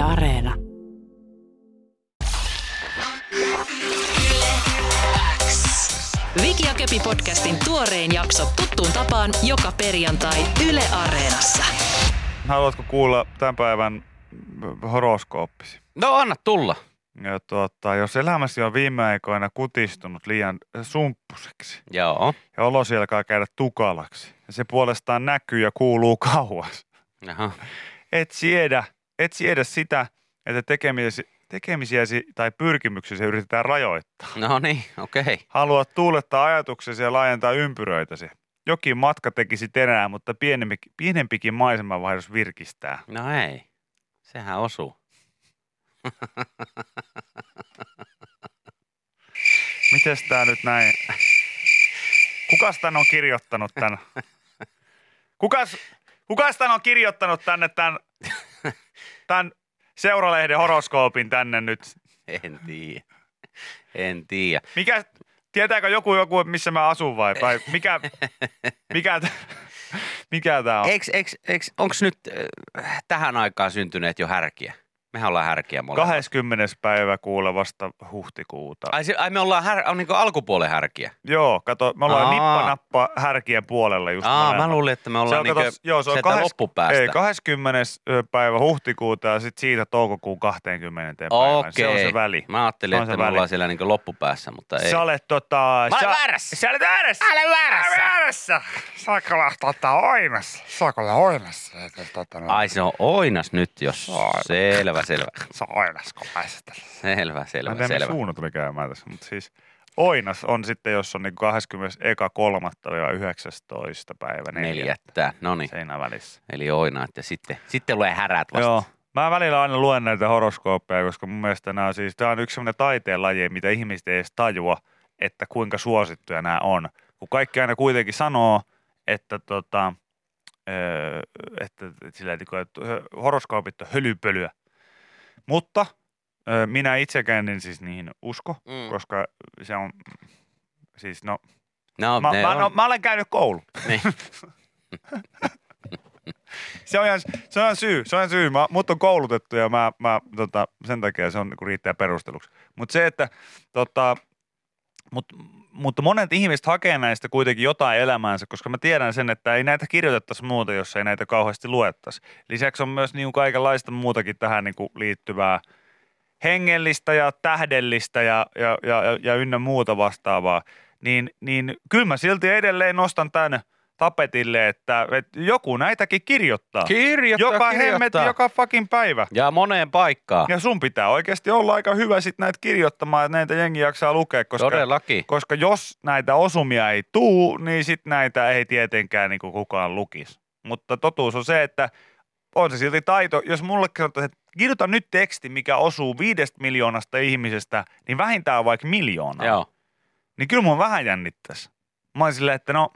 Areena. Viki ja Köpi podcastin tuorein jakso tuttuun tapaan joka perjantai Yle Areenassa. Haluatko kuulla tämän päivän horoskooppisi? No anna tulla. Ja tuota, jos elämäsi on viime aikoina kutistunut liian sumppuseksi Joo. ja olosi alkaa käydä tukalaksi ja se puolestaan näkyy ja kuuluu kauas, Jaha. et siedä, et siedä sitä, että tekemisiäsi, tekemisiäsi tai pyrkimyksiäsi yritetään rajoittaa. No niin, okei. Okay. Haluat tuulettaa ajatuksesi ja laajentaa ympyröitäsi. Jokin matka tekisi tenää, mutta pienempikin, pienempikin maisemavaihdos virkistää. No ei. Sehän osuu. Mites tää nyt näin? Kukas tän on kirjoittanut tän? Kukas, kukas tän on kirjoittanut tänne tän, tän Seuralehden horoskoopin tänne nyt? En tiedä. En tiedä. Mikä, tietääkö joku joku, missä mä asun vai? vai mikä, mikä, mikä tää on? Onks nyt äh, tähän aikaan syntyneet jo härkiä? Mehän ollaan härkiä molemmat. 20. päivä kuule vasta huhtikuuta. Ai, se, ai me ollaan här, on niin alkupuolen härkiä. Joo, kato, me ollaan Aa. nippanappa härkien puolella just Aa, mä luulin, että me ollaan kato, niinku joo, se on sieltä kahdes- loppupäästä. Ei, 20. päivä huhtikuuta ja sitten siitä toukokuun 20. päivään. Se on Okei. se väli. Mä ajattelin, Se on että se me väli. ollaan siellä niin loppupäässä, mutta ei. Sä olet tota... Mä olen sä, väärässä. Sä olet väärässä. Mä olen väärässä. Mä olen väärässä. Saako olla tota oimassa? Saako olla? Tota, no, Ai se on oinas nyt, jos... Aivan. Selvä, selvä. Se on oinas, kun pääset tässä. Selvä, Mä selvä, en tiedä, selvä. selvä. suunnu tuli käymään tässä, mutta siis oinas on sitten, jos on niin 21.3.19. päivä neljä. Neljättä, no niin. Seinä välissä. Eli oinaat ja sitten, sitten tulee härät vasta. Joo. Mä välillä aina luen näitä horoskooppeja, koska mun mielestä nämä on siis, tämä on yksi sellainen taiteen laji, mitä ihmiset ei edes tajua, että kuinka suosittuja nämä on. Kun kaikki aina kuitenkin sanoo, että, tota, öö, että, että, sillä, että, että horoskoopit on hölypölyä. Mutta minä itsekään en siis niihin usko, Mm. koska se on, siis no, No, mä, ne mä, on, no, mä olen käynyt koulun. Niin. Se on, ihan, se on ihan syy, se on ihan syy. Mä, mut on koulutettu ja mä, mä tota, sen takia se on, niin riittää perusteluksi. Mutta se, että tota, mut, mutta monet ihmiset hakee näistä kuitenkin jotain elämäänsä, koska mä tiedän sen, että ei näitä kirjoitettaisi muuta, jos ei näitä kauheasti luettaisi. Lisäksi on myös niin kaikenlaista muutakin tähän niin liittyvää hengellistä ja tähdellistä ja, ja, ja, ja ynnä muuta vastaavaa. Niin, niin kyllä mä silti edelleen nostan tämän tapetille, että, että joku näitäkin kirjoittaa. Kirjoittaa, joka kirjoittaa. joka fucking päivä. Ja moneen paikkaan. Ja sun pitää oikeasti olla aika hyvä sit näitä kirjoittamaan, että näitä jengi jaksaa lukea, koska, Todellakin. koska jos näitä osumia ei tuu, niin sit näitä ei tietenkään niin kukaan lukisi. Mutta totuus on se, että on se silti taito. Jos mulle sanotaan, että kirjoita nyt teksti, mikä osuu viidestä miljoonasta ihmisestä, niin vähintään vaikka miljoonaa. Joo. Niin kyllä mun vähän jännittäisi. Mä oon silleen, että no,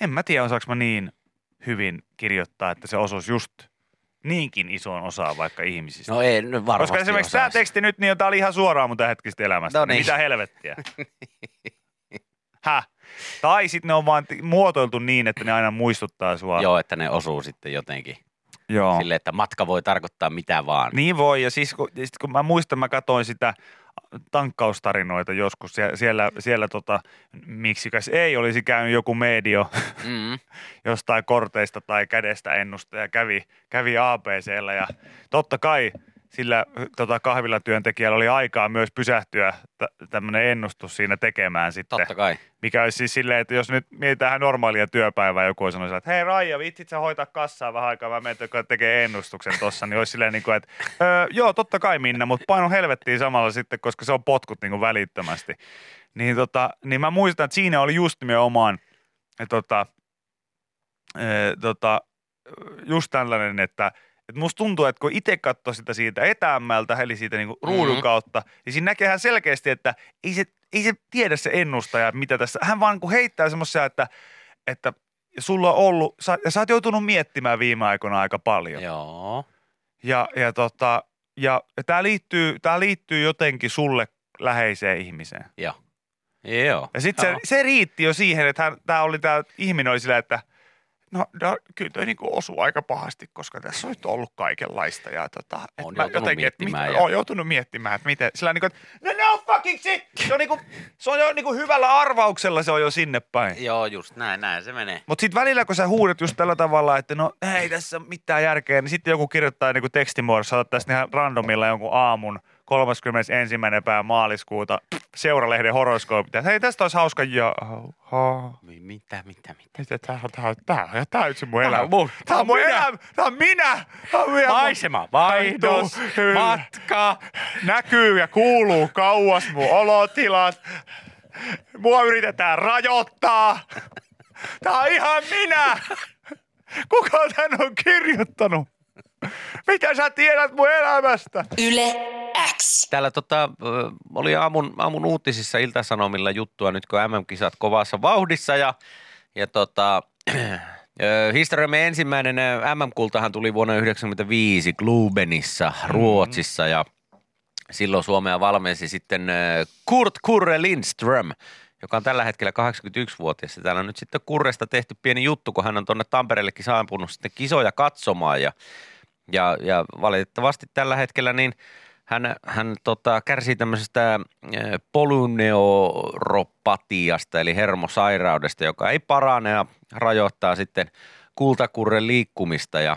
en mä tiedä osaanko mä niin hyvin kirjoittaa, että se osuisi just niinkin isoon osaan vaikka ihmisistä. No ei, no varmasti Koska esimerkiksi tämä osaisi. teksti nyt, niin tää oli ihan suoraan mun hetkistä elämästä. No niin. Mitä helvettiä? Häh? Tai sitten ne on vaan muotoiltu niin, että ne aina muistuttaa sua. Joo, että ne osuu sitten jotenkin. Joo. Silleen, että matka voi tarkoittaa mitä vaan. Niin voi, ja siis kun, sit kun mä muistan, mä katsoin sitä tankkaustarinoita joskus, siellä, siellä, siellä tota, miksikäs ei olisi käynyt joku medio Mm. jostain korteista tai kädestä ennusta ja kävi, kävi ABCllä ja totta kai sillä tota, kahvilatyöntekijällä oli aikaa myös pysähtyä t- tämmöinen ennustus siinä tekemään sitten. Totta kai. Mikä olisi siis silleen, että jos nyt mietitään normaalia työpäivää, joku olisi sanonut, että hei Raija, vitsit sä hoitaa kassaa vähän aikaa, mä menen joka tekee ennustuksen tossa, niin olisi silleen niin kuin, että öö, joo, totta kai Minna, mutta paino helvettiin samalla sitten, koska se on potkut niin kuin välittömästi. Niin, tota, niin mä muistan, että siinä oli just nimenomaan, että tota, ee, tota, just tällainen, että et musta tuntuu, että kun itse katsoo sitä siitä etäämmältä, eli siitä niinku ruudun Mhm. kautta, niin siinä näkee ihan selkeästi, että ei se, ei se tiedä se ennustaja, mitä tässä, hän vaan kun heittää semmoisia, että, että sulla on ollut, sä, ja sä oot joutunut miettimään viime aikoina aika paljon. Joo. Ja, ja, tota, ja tämä liittyy, tää liittyy jotenkin sulle läheiseen ihmiseen. Joo. Joo. Ja sitten se, se riitti jo siihen, että tämä oli tämä ihminen oli sillä, että No, no kyllä toi niinku osuu aika pahasti, koska tässä on nyt ollut kaikenlaista. Ja tota, et On mä joutunut et miettimään mit, ja- Olen joutunut miettimään, että miten. Sillä niinku, että no, no fucking shit! Se on, niinku, se on jo niinku hyvällä arvauksella se on jo sinne päin. Joo, just näin, näin se menee. Mutta sitten välillä, kun sä huudat just tällä tavalla, että no ei tässä mitään järkeä, niin sitten joku kirjoittaa niinku tekstimuodossa, tästä ihan randomilla jonkun aamun 31. päivä maaliskuuta seuralehden horoskoopit. ja Hei, tästä olisi hauska ja... Ha, Mi- Mitä, mitä, mitä? mitä tää on? Tää on, tää on, tää on mun Tää on elämä. mun- Tää on mun elämä. Tää on minä. Tää on minä. Maisema, vaihdos, Kyllä. matka. Näkyy ja kuuluu kauas mun olotilat. Mua yritetään rajoittaa. Tää on ihan minä. Kuka tän on kirjoittanut? Mitä sä tiedät mun elämästä? Yle X. Täällä tota, oli aamun, aamun uutisissa Iltasanomilla juttua nyt, kun MM-kisat kovassa vauhdissa ja, ja tota, historiamme ensimmäinen MM-kultahan tuli vuonna 1995 Globenissa Ruotsissa ja silloin Suomea valmensi sitten Kurt Kurre Lindström, joka on tällä hetkellä 81-vuotias. Ja Täällä on nyt sitten Kurresta tehty pieni juttu, kun hän on tuonne Tampereellekin saapunut sitten kisoja katsomaan ja ja, ja valitettavasti tällä hetkellä niin hän, hän tota, kärsii tämmöisestä eh, polyneuropatiasta eli hermosairaudesta, joka ei parane ja rajoittaa sitten kultakurren liikkumista ja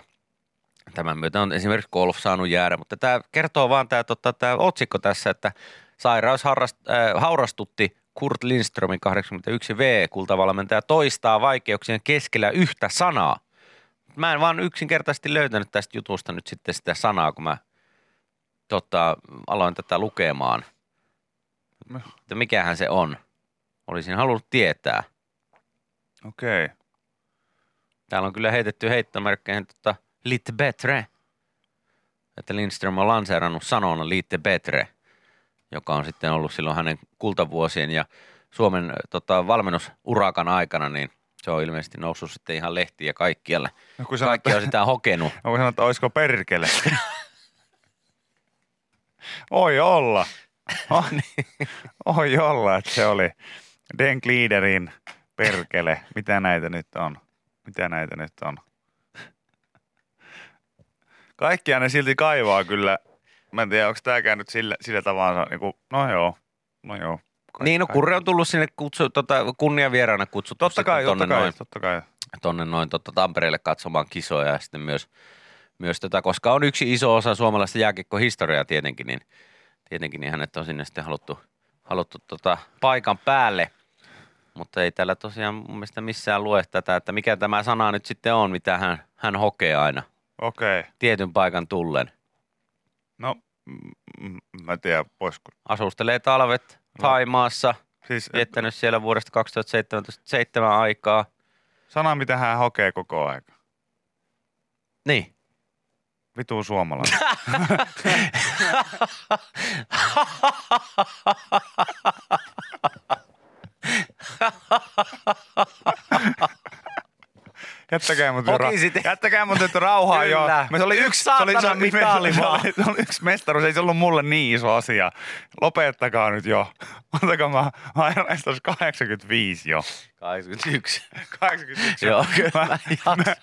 tämän myötä on esimerkiksi golf saanut jäädä, mutta tämä kertoo vaan tämä, tota, tämä otsikko tässä, että sairaus harrast, äh, haurastutti Kurt Lindströmin 81V, kultavalmentaja toistaa vaikeuksien keskellä yhtä sanaa. Mä en vaan yksinkertaisesti löytänyt tästä jutusta nyt sitten sitä sanaa, kun mä tota, aloin tätä lukemaan. Että mikähän se on. Olisin halunnut tietää. Okei. Okay. Täällä on kyllä heitetty heittomerkkeihin tota, lite betre. Että Lindström on lanseerannut sanona lite betre, joka on sitten ollut silloin hänen kultavuosien ja Suomen tota, valmennusurakan aikana, niin se on ilmeisesti noussut sitten ihan lehtiin ja kaikkialle. No, kun sanot, Kaikki on sitä hokenut. voin sanoa, että olisiko perkele. Oi olla. Oh, Oi olla, että se oli Den Gliederin perkele. Mitä näitä nyt on? Mitä näitä nyt on? Kaikkia ne silti kaivaa kyllä. Mä en tiedä, onko tämäkään nyt sillä, sillä tavalla, niin kuin, no joo, no joo. Ka- Niin, no Kurre on tullut sinne kutsu, tota, kunniavieraana kutsuttu Totta kai, totta kai, noin, totta kai. tonne noin tota, Tampereelle katsomaan kisoja ja sitten myös, myös tätä, koska on yksi iso osa suomalaista jääkiekkohistoriaa tietenkin, niin tietenkin niin hänet on sinne sitten haluttu, haluttu tota, paikan päälle. Mutta ei täällä tosiaan mun mielestä missään lue tätä, että mikä tämä sana nyt sitten on, mitä hän, hän hokee aina Okei. Okay. tietyn paikan tullen. No, mä en tiedä, voisiko. Asustelee talvet Taimaassa, Siis viettänyt siellä vuodesta 2017 seitsemän aikaa. sana, mitä hän hokee koko aika. Niin. Vitu suomalainen. Jättäkää mut, ra- jättäkää mut nyt rauhaa joo. Me se oli Yksi yksi, se oli, se oli, se vaan. oli, se oli yksi mestaruus, ei se ollut mulle niin iso asia. Lopettakaa nyt jo. Antakaa mä, mä ajan 85 jo. 81. 81 Joo, kyllä Mä- mä jaksan.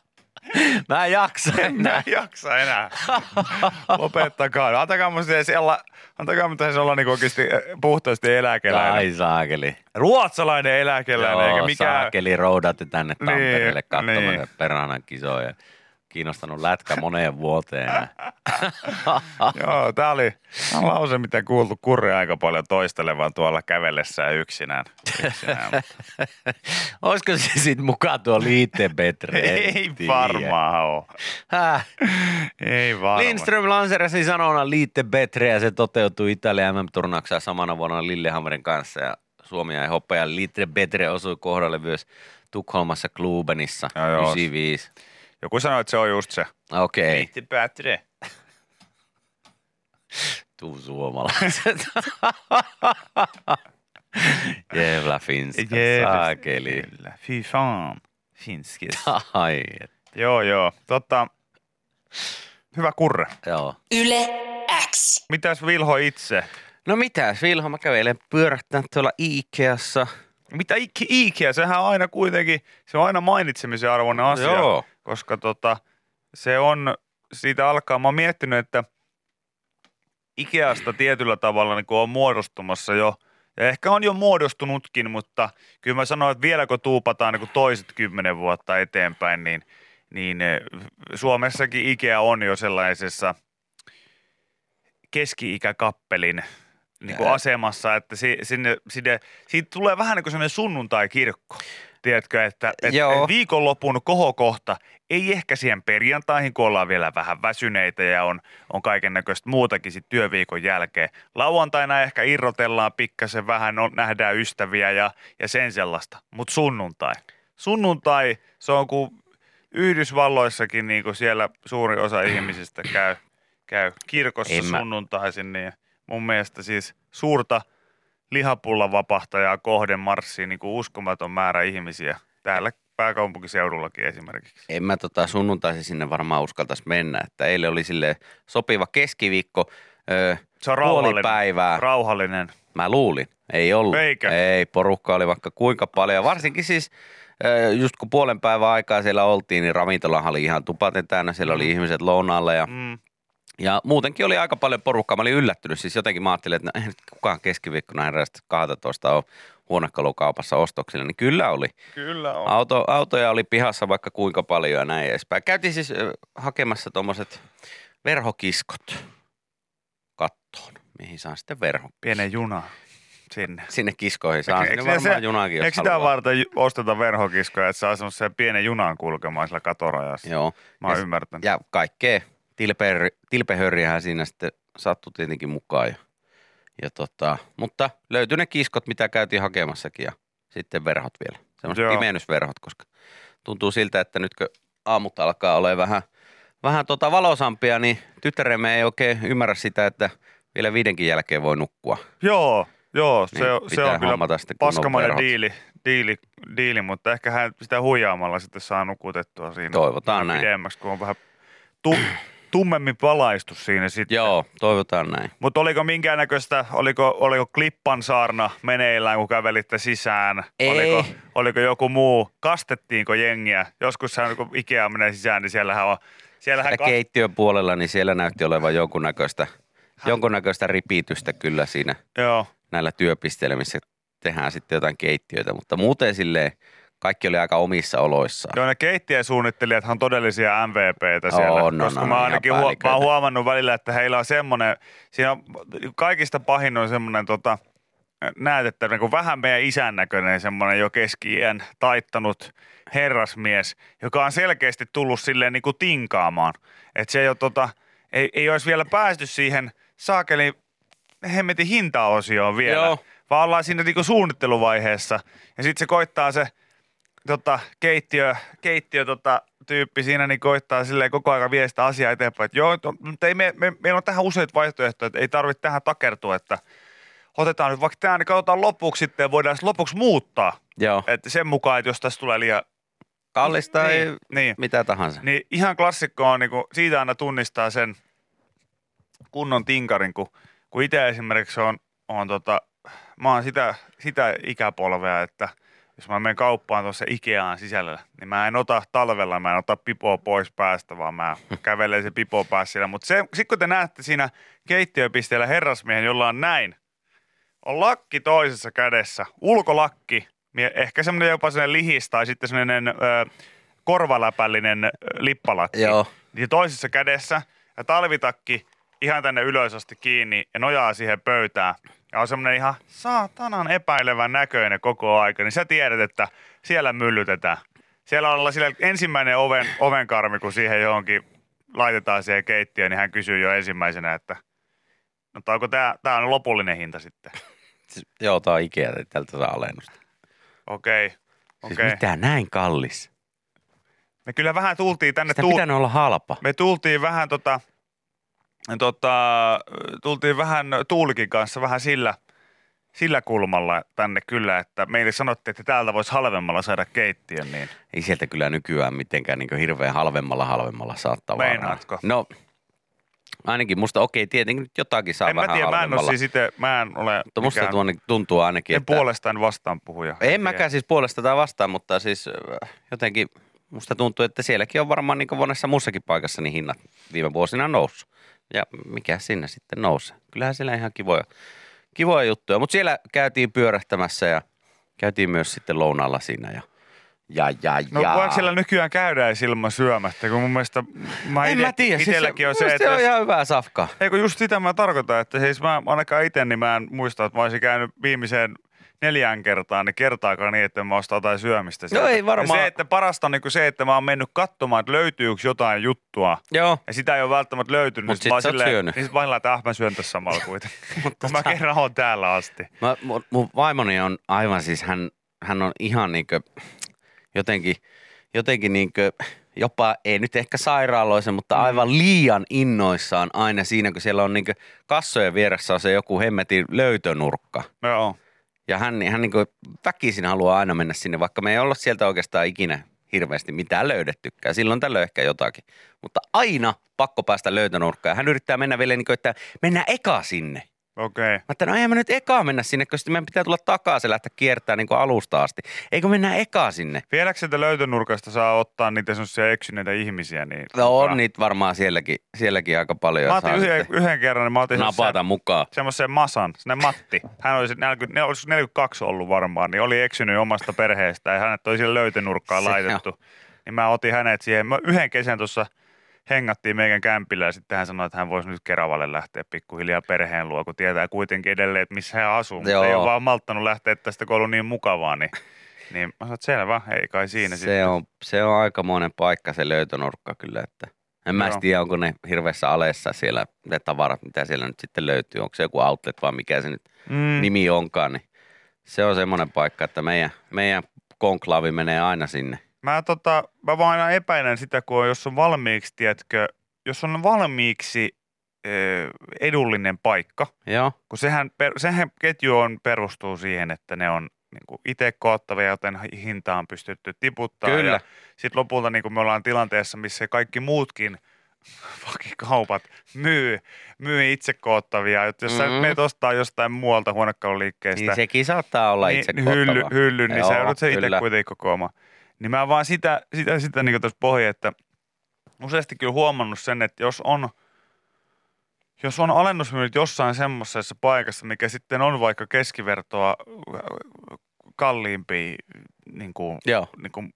Mä en jaksa Mä enää. en jaksa enää. Lopettakaa. Antakaa mun se olla, antakaa mun se olla niinku oikeasti eh, puhtaasti eläkeläinen. Ai saakeli. Ruotsalainen eläkeläinen, eikä Joo, mikään... saakeli roudatte tänne Tampereelle Niin, katsomaan niin. niin. perhanan kisoja. Kiinnostanut lätkä moneen vuoteen. Joo, tää oli, tää on lause, mitä kuultu Kurre aika paljon toistelevan tuolla kävellessään yksinään. yksinään. Olisiko se sitten mukaan tuo liitteen Petre? Ei varmaan. Häh. Ei varmaan. Lindström lanserasi sanona liitte Betre ja se toteutui Italian MM-turnauksessa samana vuonna Lillehammerin kanssa ja Suomi ja hopea Litre Betre osui kohdalle myös Tukholmassa Klubenissa Joo, joo. 95. Joku sanoi, että se on just se. Okei, Liitti Pätre. tuu suomalaiset. Jevla finska, saakeli. Kyllä. Fy fan. Finskis. Ai, et- joo, joo. Totta, hyvä Kurre. joo. Yle X. Mitäs Vilho itse? No mitä, Vilho, mä kävelen pyörähtää tuolla Ikeassa. Mitä Ike- Ikea, sehän on aina kuitenkin, se on aina mainitsemisen arvoinen asia. Joo. Koska tota, se on, siitä alkaa, mä oon miettinyt, että Ikeasta tietyllä tavalla niin on muodostumassa jo, ja ehkä on jo muodostunutkin, mutta kyllä mä sanoin, että vielä kun tuupataan niin toiset kymmenen vuotta eteenpäin, niin, niin eh, Suomessakin Ikea on jo sellaisessa keski-ikäkappelin niin kuin asemassa, että si, sinne, sinne, siitä tulee vähän niin kuin sellainen sunnuntai-kirkko. Tiedätkö, että, että Joo. viikonlopun kohokohta ei ehkä siihen perjantaihin, kun ollaan vielä vähän väsyneitä ja on, on kaiken näköistä muutakin sit työviikon jälkeen. Lauantaina ehkä irrotellaan pikkasen vähän, on, nähdään ystäviä ja, ja sen sellaista, mutta sunnuntai. Sunnuntai, se on kuin Yhdysvalloissakin niin kuin siellä suuri osa ihmisistä käy, käy kirkossa En mä- sunnuntaisin, niin mun mielestä siis suurta lihapullan vapahtajaa kohden marssii niin kuin uskomaton määrä ihmisiä täällä pääkaupunkiseudullakin esimerkiksi. En mä tota sunnuntaisin sinne varmaan uskaltaisi mennä, että eilen oli sille sopiva keskiviikko, öö, Se on rauhallinen. päivää. Rauhallinen. Mä luulin, ei ollut. Eikä? Ei, porukka oli vaikka kuinka paljon. Varsinkin siis, just kun puolen päivän aikaa siellä oltiin, niin ravintolahan oli ihan tupaten täynnä. Siellä oli ihmiset lounaalla ja, Mm. ja muutenkin oli aika paljon porukkaa. Mä olin yllättynyt. Siis jotenkin mä ajattelin, että no, ei nyt kukaan keskiviikkona herästä 12 on huonekalukaupassa ostoksilla. Niin kyllä oli. Kyllä on. Auto, autoja oli pihassa vaikka kuinka paljon ja näin edespäin. Käytiin siis hakemassa tuommoiset verhokiskot kattoon, mihin saa sitten verho. Pienen juna sinne. Sinne kiskoihin saa Eikö- sinne varmaan se- junakin, jos Eikö sitä varten osteta verhokiskoja, että saa semmoisen pienen junan kulkemaan sillä katorajassa? Joo. Mä oon ja, ymmärtänyt. ja kaikkea tilpe, tilpehörriähän siinä sitten sattui tietenkin mukaan. Ja, ja tota, mutta löytyi ne kiskot, mitä käytiin hakemassakin ja sitten verhot vielä. Semmoiset Joo. pimennysverhot, koska tuntuu siltä, että nyt kun aamut alkaa olla vähän, vähän tota valosampia, niin tyttäremme ei oikein ymmärrä sitä, että vielä viidenkin jälkeen voi nukkua. Joo, joo, Niin se, on- se on kyllä paskamainen diili, diili, diili, mutta ehkä hän sitä huijaamalla sitten saa nukutettua siinä. Toivotaan näin. Pidemmäksi, kun on vähän tu, tummemmin valaistus siinä sitten. Joo, toivotaan näin. Mutta oliko minkäännäköistä, oliko, oliko klippan saarna meneillään, kun kävelitte sisään? Ei. Oliko, oliko joku muu? Kastettiinko jengiä? Joskushan kun Ikea menee sisään, niin siellähän on... Siellähän Ja keittiön puolella, niin siellä näytti olevan jonkunnäköistä, jonkunnäköistä ripitystä kyllä siinä Joo, näillä työpisteillä, missä tehdään sitten jotain keittiöitä, mutta muuten silleen kaikki oli aika omissa oloissaan. Joo, ne keittiösuunnittelijathan on todellisia MVPtä siellä. On, on, koska on, mä ainakin huo- mä oon huomannut välillä, että heillä on semmoinen, siinä on kaikista pahin on semmoinen tota, näet, että niin vähän meidän isän näköinen semmoinen jo keski taittanut herrasmies, joka on selkeästi tullut silleen niin kuin tinkaamaan. Että se ei, ole, tota, ei, ei olisi vielä päästy siihen saakeli hemmetin hintaosioon vielä, Joo. vaan ollaan siinä niin kuin suunnitteluvaiheessa. Ja sitten se koittaa se tota, keittiö, keittiö tota, tyyppi siinä niin koittaa silleen koko ajan viestää asiaa eteenpäin. Että joo, to, mutta ei me, me, meillä on tähän useita vaihtoehtoja, että ei tarvitse tähän takertua, että otetaan nyt vaikka tämä, niin katsotaan lopuksi sitten ja voidaan sitten lopuksi muuttaa. Joo, Että sen mukaan, että jos tässä tulee liian... kallista niin, ei niin. mitä tahansa. Niin ihan klassikko on, niin kuin, siitä aina tunnistaa sen kunnon tinkarin, kun, kun itse esimerkiksi on, on tota, mä oon sitä, sitä ikäpolvea, että jos mä menen kauppaan tuossa Ikeaan sisällä, niin mä en ota talvella, mä en ota pipoa pois päästä, vaan mä kävelen se pipo päässä siellä. Mutta sitten kun te näette siinä keittiöpisteellä herrasmiehen, jolla on näin, on lakki toisessa kädessä, ulkolakki, ehkä semmoinen jopa semmoinen lihis tai sitten semmoinen ö, korvaläpällinen lippalakki. Joo. Niin toisessa kädessä ja talvitakki ihan tänne ylös asti kiinni ja nojaa siihen pöytään. Ja on semmoinen ihan saatanan epäilevän näköinen koko aika, niin sä tiedät, että siellä myllytetään. Siellä on siellä ensimmäinen oven, ovenkarmi, kun siihen johonkin laitetaan siihen keittiöön, niin hän kysyy jo ensimmäisenä, että no onko tämä, tämä on lopullinen hinta sitten? Siis, joo, tää on Ikea, että tältä saa alennusta. Okei, Siis okei. mitä näin kallis? Me kyllä vähän tultiin tänne, Sitä pitänyt olla halpa. me tultiin vähän tota, tota, tultiin vähän Tuulikin kanssa vähän sillä, sillä kulmalla tänne kyllä, että meille sanottiin, että täältä voisi halvemmalla saada keittiön, niin Ei sieltä kyllä nykyään mitenkään niin hirveän halvemmalla halvemmalla saa tavaraa. Meinaatko? No, Ainakin musta, okei, tietenkin nyt jotakin saa en mä vähän tiedä, mä en ole halvemmalla. siis itse, mä en ole Mutta musta mikään- tuonne tuntuu ainakin, en että... puolestaan vastaan puhuja. En mäkään siis puolesta tai vastaan, mutta siis äh, jotenkin musta tuntuu, että sielläkin on varmaan niin kuin monessa muussakin paikassa niin hinnat viime vuosina noussut. Ja mikä sinne sitten nousee. Kyllähän siellä ihan kivoja, kivoja juttuja. Mutta siellä käytiin pyörähtämässä ja käytiin myös sitten lounaalla siinä ja ja, ja, No ja. voiko siellä nykyään käydä ilman syömättä, kun mun mielestä mä en ite, mä tiedä. itelläkin on siis se, mun että se on ihan hyvää safkaa. ei kun just sitä mä tarkoitan, että siis mä ainakaan itse, niin mä en muista, että mä olisin käynyt viimeiseen neljään kertaan, niin kertaakaan niin, että mä ostaa jotain syömistä. sieltä. ei varmaan. Ja se, että parasta on niin se, että mä oon mennyt katsomaan, että löytyykö jotain juttua. Joo. Ja sitä ei ole välttämättä löytynyt. Mut niin sit vaan sä oot silleen- syönyt. Niin sit vaan että ah, mä syön tässä samalla kuitenkin. Mutta mä kerran oon täällä asti. Mä, mun, mun vaimoni on aivan siis, hän, hän on ihan niinkö jotenkin, jotenkin niinkö, jopa, ei nyt ehkä sairaaloisen, mutta aivan liian innoissaan aina siinä, kun siellä on niinkö kassojen vieressä on se joku hemmetin löytönurkka. Joo. Ja hän, hän niinkö väkisin haluaa aina mennä sinne, vaikka me ei olla sieltä oikeastaan ikinä hirveästi mitään löydettykään. Silloin tällöin ehkä jotakin. Mutta aina pakko päästä löytönurkkaan. Hän yrittää mennä vielä niin kuin, että mennään eka sinne. Okei. Mä että no eihän mä nyt ekaa mennä sinne, koska meidän pitää tulla takaisin lähteä kiertämään niin alusta asti. Eikö mennä ekaa sinne? Vieläkö sieltä löytönurkasta saa ottaa niitä semmoisia eksyneitä ihmisiä? Niin No on niitä varmaan sielläkin, sielläkin aika paljon. Mä otin yhden, yhden kerran, niin mä otin napata semmoisen, mukaan. semmoisen masan, sinne Matti. Hän olisi 40, ne olisi 42 ollut varmaan, niin oli eksynyt omasta perheestä ja hänet oli siellä löytönurkkaan laitettu. Niin mä otin hänet siihen. Mä yhden kesän tuossa hengattiin meidän kämpillä ja sitten hän sanoi, että hän voisi nyt Keravalle lähteä pikkuhiljaa perheen luo, kun tietää kuitenkin edelleen, että missä hän asuu. Mutta Joo. ei ole vaan malttanut lähteä tästä, kun ollut niin mukavaa. Niin, niin mä sanoin, että selvä, ei kai siinä Se on, se on aikamoinen paikka se löytönurkka kyllä, että en mä edes tiedä, onko ne hirveässä alessa siellä ne tavarat, mitä siellä nyt sitten löytyy. Onko se joku outlet vai mikä se nyt mm. nimi onkaan, niin se on semmoinen paikka, että meidän, meidän konklaavi menee aina sinne. Mä, tota, mä vaan aina epäilen sitä, kun on, jos on valmiiksi, tiedätkö, jos on valmiiksi edullinen paikka, Joo, kun sehän, sehän ketju on, perustuu siihen, että ne on niin itse koottavia, joten hinta on pystytty tiputtaa. Kyllä. Sitten lopulta niin me ollaan tilanteessa, missä kaikki muutkin kaupat myy, myy itse koottavia. Jos mm-hmm. sä meet ostaa jostain muualta huonekaluliikkeestä, niin sekin saattaa olla itse niin, hylly, hylly, niin sä Joo, joudut se itse kuitenkin kokoamaan. Niin mä vaan sitä, sitä, sitä niin tuossa pohjin, että useasti kyllä huomannut sen, että jos on, jos on alennusmyynnit jossain semmoisessa paikassa, mikä sitten on vaikka keskivertoa äh, kalliimpi niin kuin, Joo, niin kuin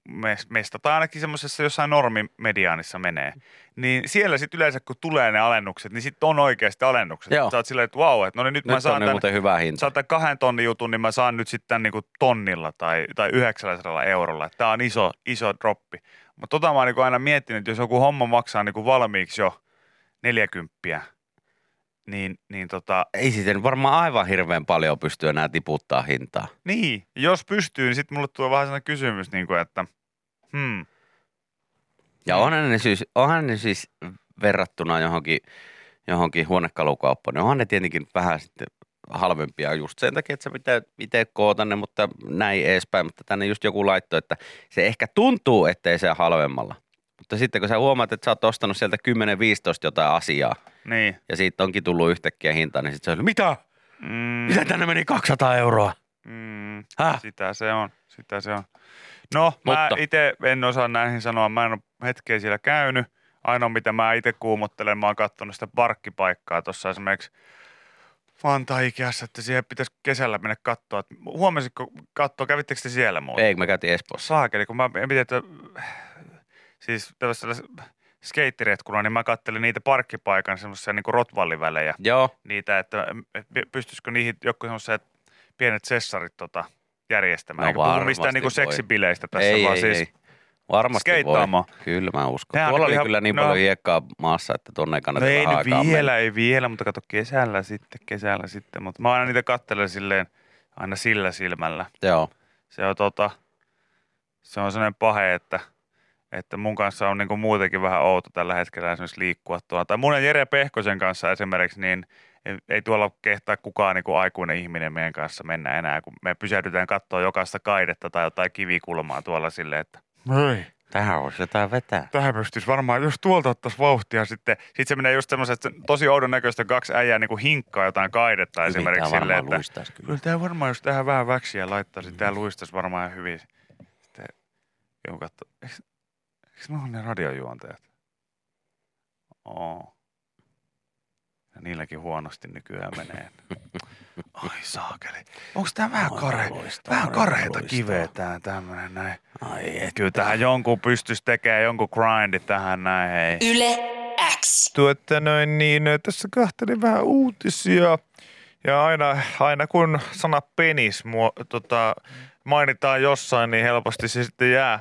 mesta, tai ainakin semmoisessa jossain normimediaanissa menee, niin siellä sitten yleensä kun tulee ne alennukset, niin sitten on oikeasti alennukset. Joo. Sä oot silleen, että vau, että no niin nyt, mä nyt saan on tämän, hyvä hinta. saan tämän kahden tonnin jutun, niin mä saan nyt sitten niin kuin tonnilla tai, tai 900 eurolla. Tämä on iso, iso droppi. Mutta tota mä oon niin aina miettinyt, että jos joku homma maksaa niin kuin valmiiksi jo 40, niin, niin tota, Ei sitten varmaan aivan hirveän paljon pysty enää tiputtaa hintaa. niin, jos pystyy, niin sitten mulle tulee vähän sellainen kysymys, niin kuin, että hmm, Ja onhan ne siis, onhan ne siis verrattuna johonkin, johonkin huonekalukauppaan, niin onhan ne tietenkin vähän sitten halvempia just sen takia, että sä pitää itse koota ne, mutta näin edespäin. Mutta tänne just joku laitto, että se ehkä tuntuu, ettei se halvemmalla. Mutta sitten kun sä huomaat, että sä oot ostanut sieltä 10-15 jotain asiaa, niin. ja siitä onkin tullut yhtäkkiä hinta, niin sitten se on, mitä? Mm, Mitä tänne meni 200 euroa? mm, Häh? sitä se on, sitä se on. No, mä Mutta- itse en osaa näihin sanoa, mä en ole hetkeä siellä käynyt. Ainoa, mitä mä itse kuumottelen, mä oon katsonut sitä parkkipaikkaa tuossa esimerkiksi Fanta-Ikeassa, että siihen pitäisi kesällä mennä katsoa. Huomasitko katsoa, kävittekö te siellä muuten? Ei, me käytiin Espoossa. Saakeli, kun mä mietin, että siis tällaisella skeittiretkulla, niin mä kattelin niitä parkkipaikan semmoisia niin rotvallivälejä. Joo, Niitä, että pystyisikö niihin joku semmoiset pienet sessarit tota, järjestämään. No Eikä puhu mistään niin voi. seksibileistä tässä, ei, vaan ei, siis ei. Varmasti voi. skeittaamaan. Kyllä mä uskon. Nehän Tuolla oli ihan- kyllä niin no- paljon hiekkaa maassa, että tonne ei No kannata ei vähän nyt vielä, mennä. ei vielä, mutta kato kesällä sitten, kesällä sitten. Mutta mä aina niitä kattelen silleen aina sillä silmällä. Joo. Se on, tota, se on sellainen pahe, että, että mun kanssa on niinku muutenkin vähän outo tällä hetkellä esimerkiksi liikkua tuolla. Tai mun ja Jere Pehkosen kanssa esimerkiksi, niin ei, ei tuolla kehtaa kukaan niinku aikuinen ihminen meidän kanssa mennä enää, kun me pysähdytään katsoa jokaista kaidetta tai jotain kivikulmaa tuolla silleen, että Ei. Tähän olisi jotain vetää. Tähän pystyisi varmaan, jos tuolta ottaisi vauhtia sitten. Sitten se menee just semmoiset tosi oudon näköistä kaksi äijää niin kuin hinkkaa jotain kaidetta Hyvin esimerkiksi silleen, varmaan että luistaisi kyllä. kyllä tämä varmaan, jos tähän vähän väksiä laittaisi, tämä luistaisi varmaan hyvin. Sitten joku eikö, ne ole ne radiojuontajat? Oo. Ja niilläkin huonosti nykyään menee. Ai saakeli. Onko tämä vähän, kare, vähän kareita kiveä tää tämmönen näin? Ai et. Kyllä tähän jonkun pystyisi tekemään jonkun grindi tähän näin, hei. Yle X. Tuota noin niin, tässä kahtelin vähän uutisia. Ja aina, aina kun sana penis muo, tota, mainitaan jossain, niin helposti se sitten jää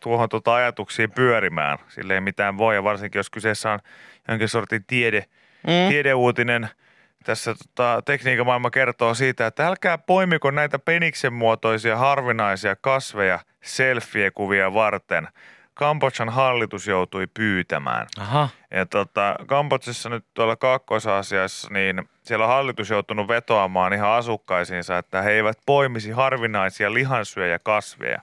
tuohon tota ajatuksiin pyörimään. Sille ei mitään voi, ja varsinkin jos kyseessä on jonkin sortin tiede, Mm. tiedeuutinen. Tässä tota, tekniikan maailma kertoo siitä, että älkää poimiko näitä peniksen muotoisia harvinaisia kasveja selfie-kuvia varten. Kambodžan hallitus joutui pyytämään. Aha. Ja tota, Kambodsassa nyt tuolla Kaakkois-Aasiassa, niin siellä on hallitus joutunut vetoamaan ihan asukkaisiinsa, että he eivät poimisi harvinaisia lihansyöjä kasveja,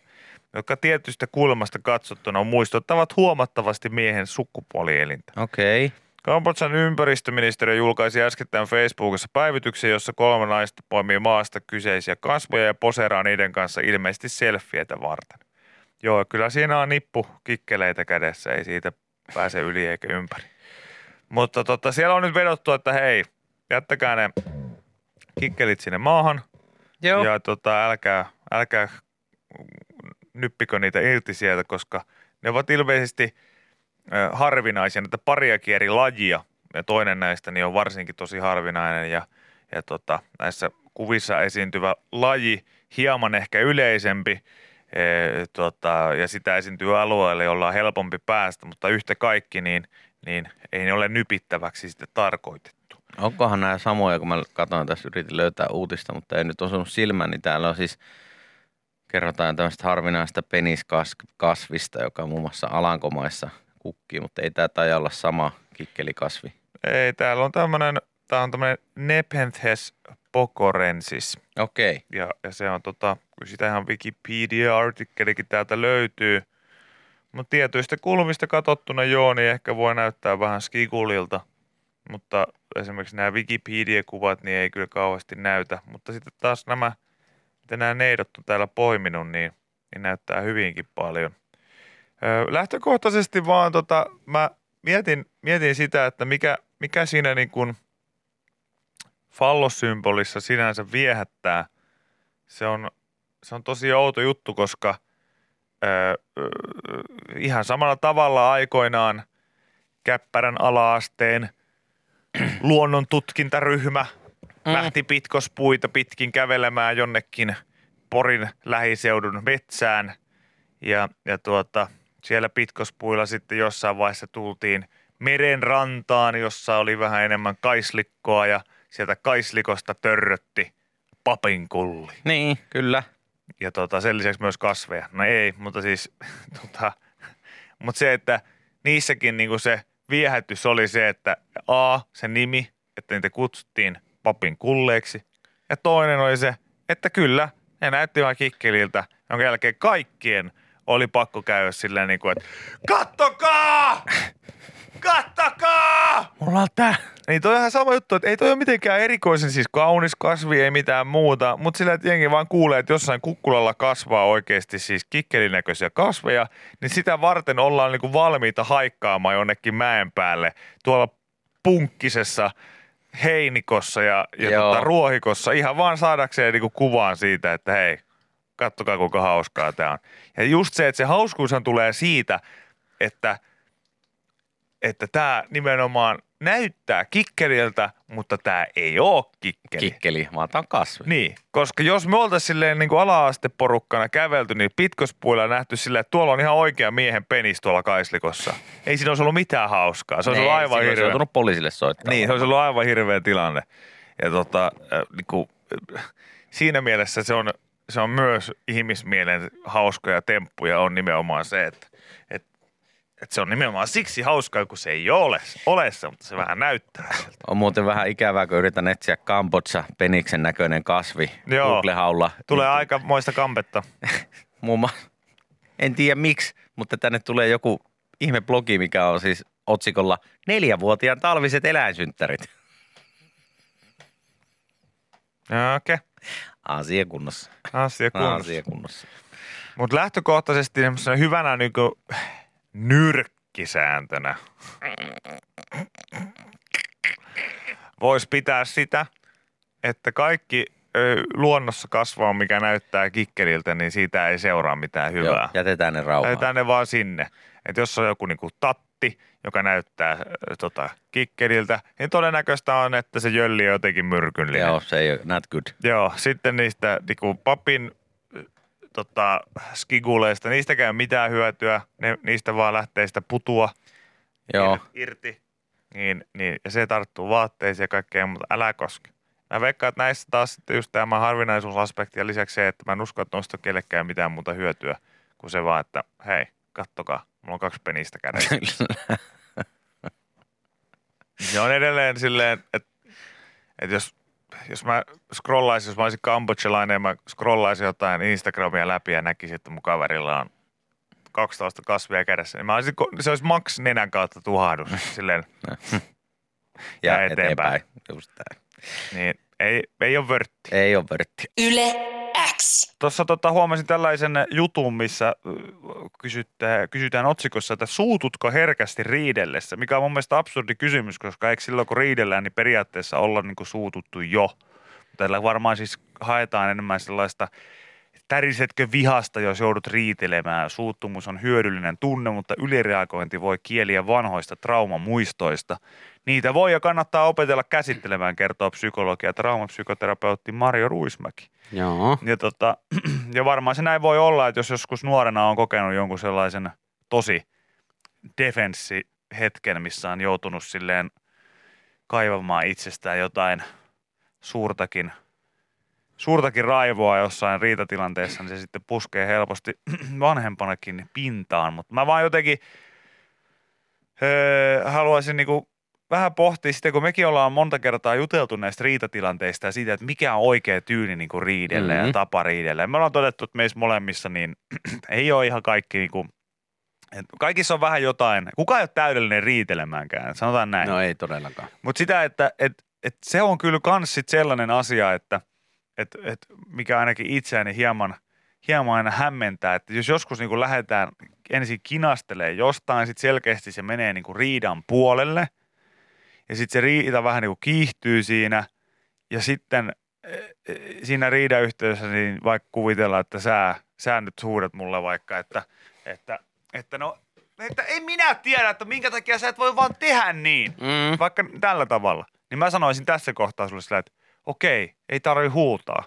jotka tietystä kulmasta katsottuna muistuttavat huomattavasti miehen sukupuolielintä. Okei. Okay. Kambodžan ympäristöministeriö julkaisi äskettäin Facebookissa päivityksen, jossa kolme naista poimii maasta kyseisiä kasvoja ja poseeraa niiden kanssa ilmeisesti selfietä varten. Joo, kyllä siinä on nippu kikkeleitä kädessä, ei siitä pääse yli eikä ympäri. Mutta tota, siellä on nyt vedottu, että hei, jättäkää ne kikkelit sinne maahan Joo. ja tota, älkää, älkää nyppikö niitä irti sieltä, koska ne ovat ilmeisesti harvinaisia, näitä pariakin eri lajia. Ja toinen näistä niin on varsinkin tosi harvinainen ja, ja tota, näissä kuvissa esiintyvä laji hieman ehkä yleisempi e, tota, ja sitä esiintyy alueelle, jolla on helpompi päästä, mutta yhtä kaikki niin, niin ei ne ole nypittäväksi sitten tarkoitettu. Onkohan nämä samoja, kun mä katsoin tässä, yritin löytää uutista, mutta ei nyt osunut silmään, niin täällä on siis, kerrotaan tämmöistä harvinaista peniskasvista, joka muun muassa Alankomaissa kukkii, mutta ei tämä taida olla sama kikkelikasvi. Ei, täällä on tämmöinen, tää on tämmöinen Nepenthes pocorensis. Okei. Ja, ja se on tota, kyllä sitä ihan Wikipedia-artikkelikin täältä löytyy. Mutta tietyistä kulmista katsottuna joo, niin ehkä voi näyttää vähän skikulilta. Mutta esimerkiksi nämä Wikipedia-kuvat niin ei kyllä kauheasti näytä. Mutta sitten taas nämä, mitä nämä neidot on täällä poiminut, niin, niin näyttää hyvinkin paljon. Lähtökohtaisesti vaan tota, mä mietin, mietin sitä, että mikä, mikä siinä niin kuin fallossymbolissa sinänsä viehättää. Se on, se on tosi outo juttu, koska öö, ihan samalla tavalla aikoinaan Käppärän alaasteen luonnon tutkintaryhmä mm. lähti pitkospuita pitkin kävelemään jonnekin Porin lähiseudun metsään. Ja, ja tuota, siellä pitkospuilla sitten jossain vaiheessa tultiin meren rantaan, jossa oli vähän enemmän kaislikkoa ja sieltä kaislikosta törrötti papinkulli. Niin, kyllä. Ja tota, sen lisäksi myös kasveja. No ei, mutta siis tota, mutta se, että niissäkin niinku se viehätys oli se, että A, se nimi, että niitä kutsuttiin papin kulleeksi. Ja toinen oli se, että kyllä, ne näytti vaan kikkeliltä, jonka jälkeen kaikkien oli pakko käydä silleen niin kuin, että kattokaa! Kattokaa! Mulla on tää. Niin toi on ihan sama juttu, että ei toi ole mitenkään erikoisen siis kaunis kasvi, ei mitään muuta, mutta sillä että jengi vaan kuulee, että jossain kukkulalla kasvaa oikeasti siis kikkelinäköisiä kasveja, niin sitä varten ollaan niinku valmiita haikkaamaan jonnekin mäen päälle tuolla punkkisessa heinikossa ja, ja Joo. tota, ruohikossa ihan vaan saadakseen niinku kuvaan siitä, että hei, kattokaa kuinka hauskaa tämä on. Ja just se, että se hauskuushan tulee siitä, että että tämä nimenomaan näyttää kikkeliltä, mutta tämä ei ole kikkeli. Kikkeli, vaan tää on kasvi. Niin, koska jos me oltaisiin silleen niin kuin ala-asteporukkana kävelty, niin pitkospuilla nähty silleen, että tuolla on ihan oikea miehen penis tuolla kaislikossa. Ei siinä olisi ollut mitään hauskaa. Se olisi ollut aivan silloin se hirveä. joutunut poliisille soittaa. Niin, se olisi ollut aivan hirveä tilanne. Ja tota, äh, niin kuin, äh, siinä mielessä se on, se on myös ihmismielen hauskoja temppuja on nimenomaan se, että et, et se on nimenomaan siksi hauskaa, kun se ei ole olessa, mutta se vähän näyttää siltä. On muuten vähän ikävää, kun yritän etsiä Kambodsa peniksen näköinen kasvi Joo. Google-haulla. Tulee Niin, aika moista kampetta. Muun, ma- En tiedä miksi, mutta tänne tulee joku ihme blogi, mikä on siis otsikolla neljävuotiaan talviset eläinsynttärit. Okei, okay. Asia kunnossa. asia kunnossa. Asia kunnossa. Mutta lähtökohtaisesti hyvänä niinku nyrkkisääntönä voisi pitää sitä, että kaikki ö, luonnossa kasvaa, mikä näyttää kikkeliltä, niin siitä ei seuraa mitään Joo, hyvää. jätetään ne rauhaan. Lähetään ne vaan sinne. Että jos on joku niinku tatti, joka näyttää äh, tota, kikkeliltä, niin todennäköistä on, että se jölli on jotenkin myrkyllinen. Joo, se ei ole not good. Joo, sitten niistä niinku papin tota, skiguleista, niistäkään ei ole mitään hyötyä, ne, niistä vaan lähtee sitä putua Joo, ir- irti. Niin, niin, ja se tarttuu vaatteisiin ja kaikkea, mutta älä koske. Mä veikkaan, että näissä taas sitten just tämä harvinaisuusaspekti ja lisäksi se, että mä en usko, että noista kellekään mitään muuta hyötyä kuin se vaan, että hei, kattokaa, mulla on kaksi penistä kädessä. Se on edelleen silleen, että, että jos, jos mä scrollaisin, jos mä olisin kambodjalainen ja mä scrollaisin jotain Instagramia läpi ja näkisin, että mun kaverilla on 12 kasvia kädessä, niin mä olisin, se olisi maks nenän kautta tuhahdus. Silleen, ja, Ja eteenpäin. Just näin. niin ei, ei ole vörtti. Ei ole vörtti. Yle X. Tuossa tota, huomasin tällaisen jutun, missä kysytään, kysytään otsikossa, että suututko herkästi riidellessä, mikä on mun mielestä absurdi kysymys, koska eikö silloin kun riidellään, niin periaatteessa olla niin kuin suututtu jo. Tällä varmaan siis haetaan enemmän sellaista, tärisetkö vihasta, jos joudut riitelemään. Suuttumus on hyödyllinen tunne, mutta ylireagointi voi kieliä vanhoista traumamuistoista. Niitä voi ja kannattaa opetella käsittelemään, kertoo psykologia ja traumapsykoterapeutti Mario Ruismäki. Joo. Ja, tota, ja varmaan se näin voi olla, että jos joskus nuorena on kokenut jonkun sellaisen tosi defenssihetken, missä on joutunut silleen kaivamaan itsestään jotain suurtakin, suurtakin raivoa jossain riitatilanteessa, niin se sitten puskee helposti vanhempanakin pintaan. Mutta mä vaan jotenkin öö, haluaisin niinku vähän pohtia sitä, kun mekin ollaan monta kertaa juteltu näistä riitatilanteista ja siitä, että mikä on oikea tyyli niin kuin riidellä mm-hmm. ja tapa riidellä. Ja me ollaan todettu, että meissä molemmissa niin ei ole ihan kaikki niin kuin, että kaikissa on vähän jotain. Kuka ei ole täydellinen riitelemäänkään, sanotaan näin. No ei todellakaan. Mutta sitä, että et, et se on kyllä kans sit sellainen asia, että et, et mikä ainakin itseäni hieman, hieman aina hämmentää, että jos joskus niin lähdetään ensin kinastelee jostain, sitten selkeästi se menee niin kuin riidan puolelle. Ja sitten se riita vähän niin kuin kiihtyy siinä. Ja sitten eh, eh, siinä riidan yhteydessä niin vaikka kuvitellaan, että sä, sä nyt huudat mulle vaikka, että, että, että no, että en minä tiedä, että minkä takia sä et voi vaan tehdä niin. Mm. vaikka tällä tavalla, niin mä sanoisin tässä kohtaa sulle sillä, että okei, ei tarvi huutaa.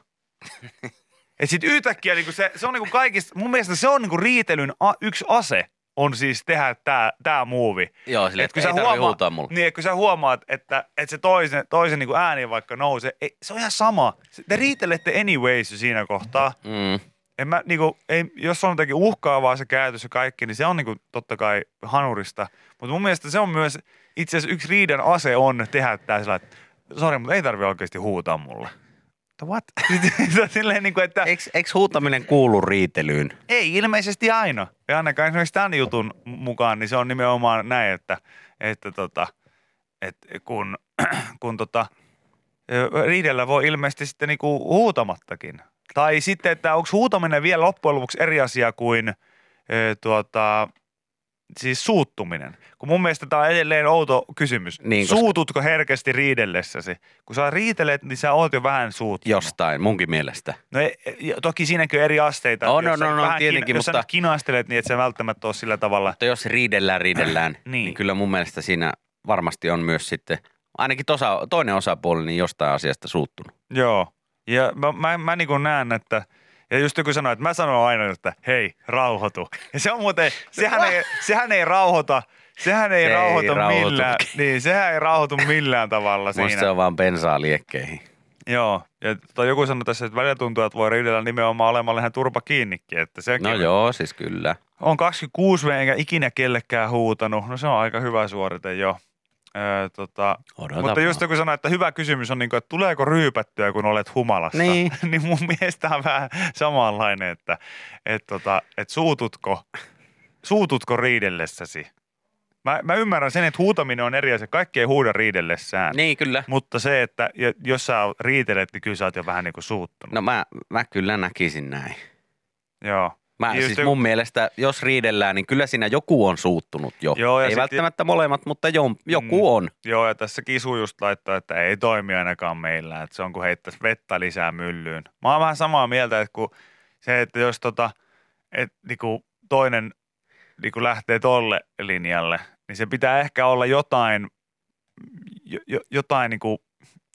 Et sit yhtäkkiä niinku se, se on niinku kaikista, mun mielestä se on niinku riitelyn a, yksi ase, on siis tehdä tää, tää muuvi. Joo, sille, Et että ei tarvitse huutaa mulle. Niin, että kun sä huomaat, että, että se toisen, toisen niinku ääni vaikka nousee, ei, se on ihan sama. Te riitelette anyways siinä kohtaa. Mm. En mä, niinku, ei, jos on jotenkin uhkaavaa se käytös ja kaikki, niin se on niinku, totta kai hanurista. Mutta mun mielestä se on myös, itse asiassa yksi riidan ase on tehdä tää sillä, että sori, mutta ei tarvi oikeasti huutaa mulle. What? Silleen niinku, että Eikö, eikö huutaminen kuulu riitelyyn? ei ilmeisesti aina. Ja ainakaan esimerkiksi tämän jutun mukaan, niin se on nimenomaan näin, että, että, tota, että kun, kun tota, riidellä voi ilmeisesti sitten niinku huutamattakin. Tai sitten, että onko huutaminen vielä loppujen lopuksi eri asia kuin tuota, siis suuttuminen. Kun mun mielestä tämä on edelleen outo kysymys. Niin, koska- Suututko herkästi riidellessäsi? Kun sä riitelet, niin sä oot jo vähän suuttunut. Jostain, munkin mielestä. No ei, ei- toki siinäkin on eri asteita. On, Jos on, sä on, on, vähän tietenkin, jos sä mutta- nyt kinastelet niin, että se välttämättä ole sillä tavalla. Mutta jos riidellään, riidellään, niin. Niin. kyllä mun mielestä siinä varmasti on myös sitten, ainakin tosa, toinen osapuoli, niin jostain asiasta suuttunut. Joo. Ja mä, mä, mä niin näen, että ja just joku sanoi, että mä sanon aina, että hei, rauhoitu. Ja se on muuten, sehän ei, sehän ei rauhoita, sehän ei Se ei rauhoita rauhoitu. millään. Niin, sehän ei rauhoitu millään tavalla Musta siinä. se on vaan bensaa liekkeihin. Joo. Ja toi joku sanoi tässä, että välillä tuntuu, että voi riidellä nimenomaan olemalla ihan turpa kiinnikin. Että sekin No joo, siis kyllä. On 26 V enkä ikinä kellekään huutanut. No se on aika hyvä suorite jo. Öö, tota, mutta just vaan. joku sanoi, että hyvä kysymys on, niin kuin, että tuleeko ryypättyä, kun olet humalassa. Niin. niin mun mielestä on vähän samanlainen, että et, tota, et suututko, suututko riidellessäsi. Mä, mä ymmärrän sen, että huutaminen on eri asia. Kaikki ei huuda riidellessään. Niin kyllä. Mutta se, että jo- jos sä riitelet, niin kyllä sä oot jo vähän niin kuin suuttunut. No mä, mä kyllä näkisin näin. Joo. Mä, Just siis mun mielestä, jos riidellään, niin kyllä siinä joku on suuttunut jo. Joo, Ei välttämättä molemmat, mutta jo, joku on. Joo, ja tässä kisu just laittoi, että ei toimi ainakaan meillä, että se on kuin heittäisi vettä lisää myllyyn. Mä oon vähän samaa mieltä, että kun se, että jos tota, et, niinku toinen niinku lähtee tolle linjalle, niin se pitää ehkä olla jotain, jo, jo, jotain, niinku,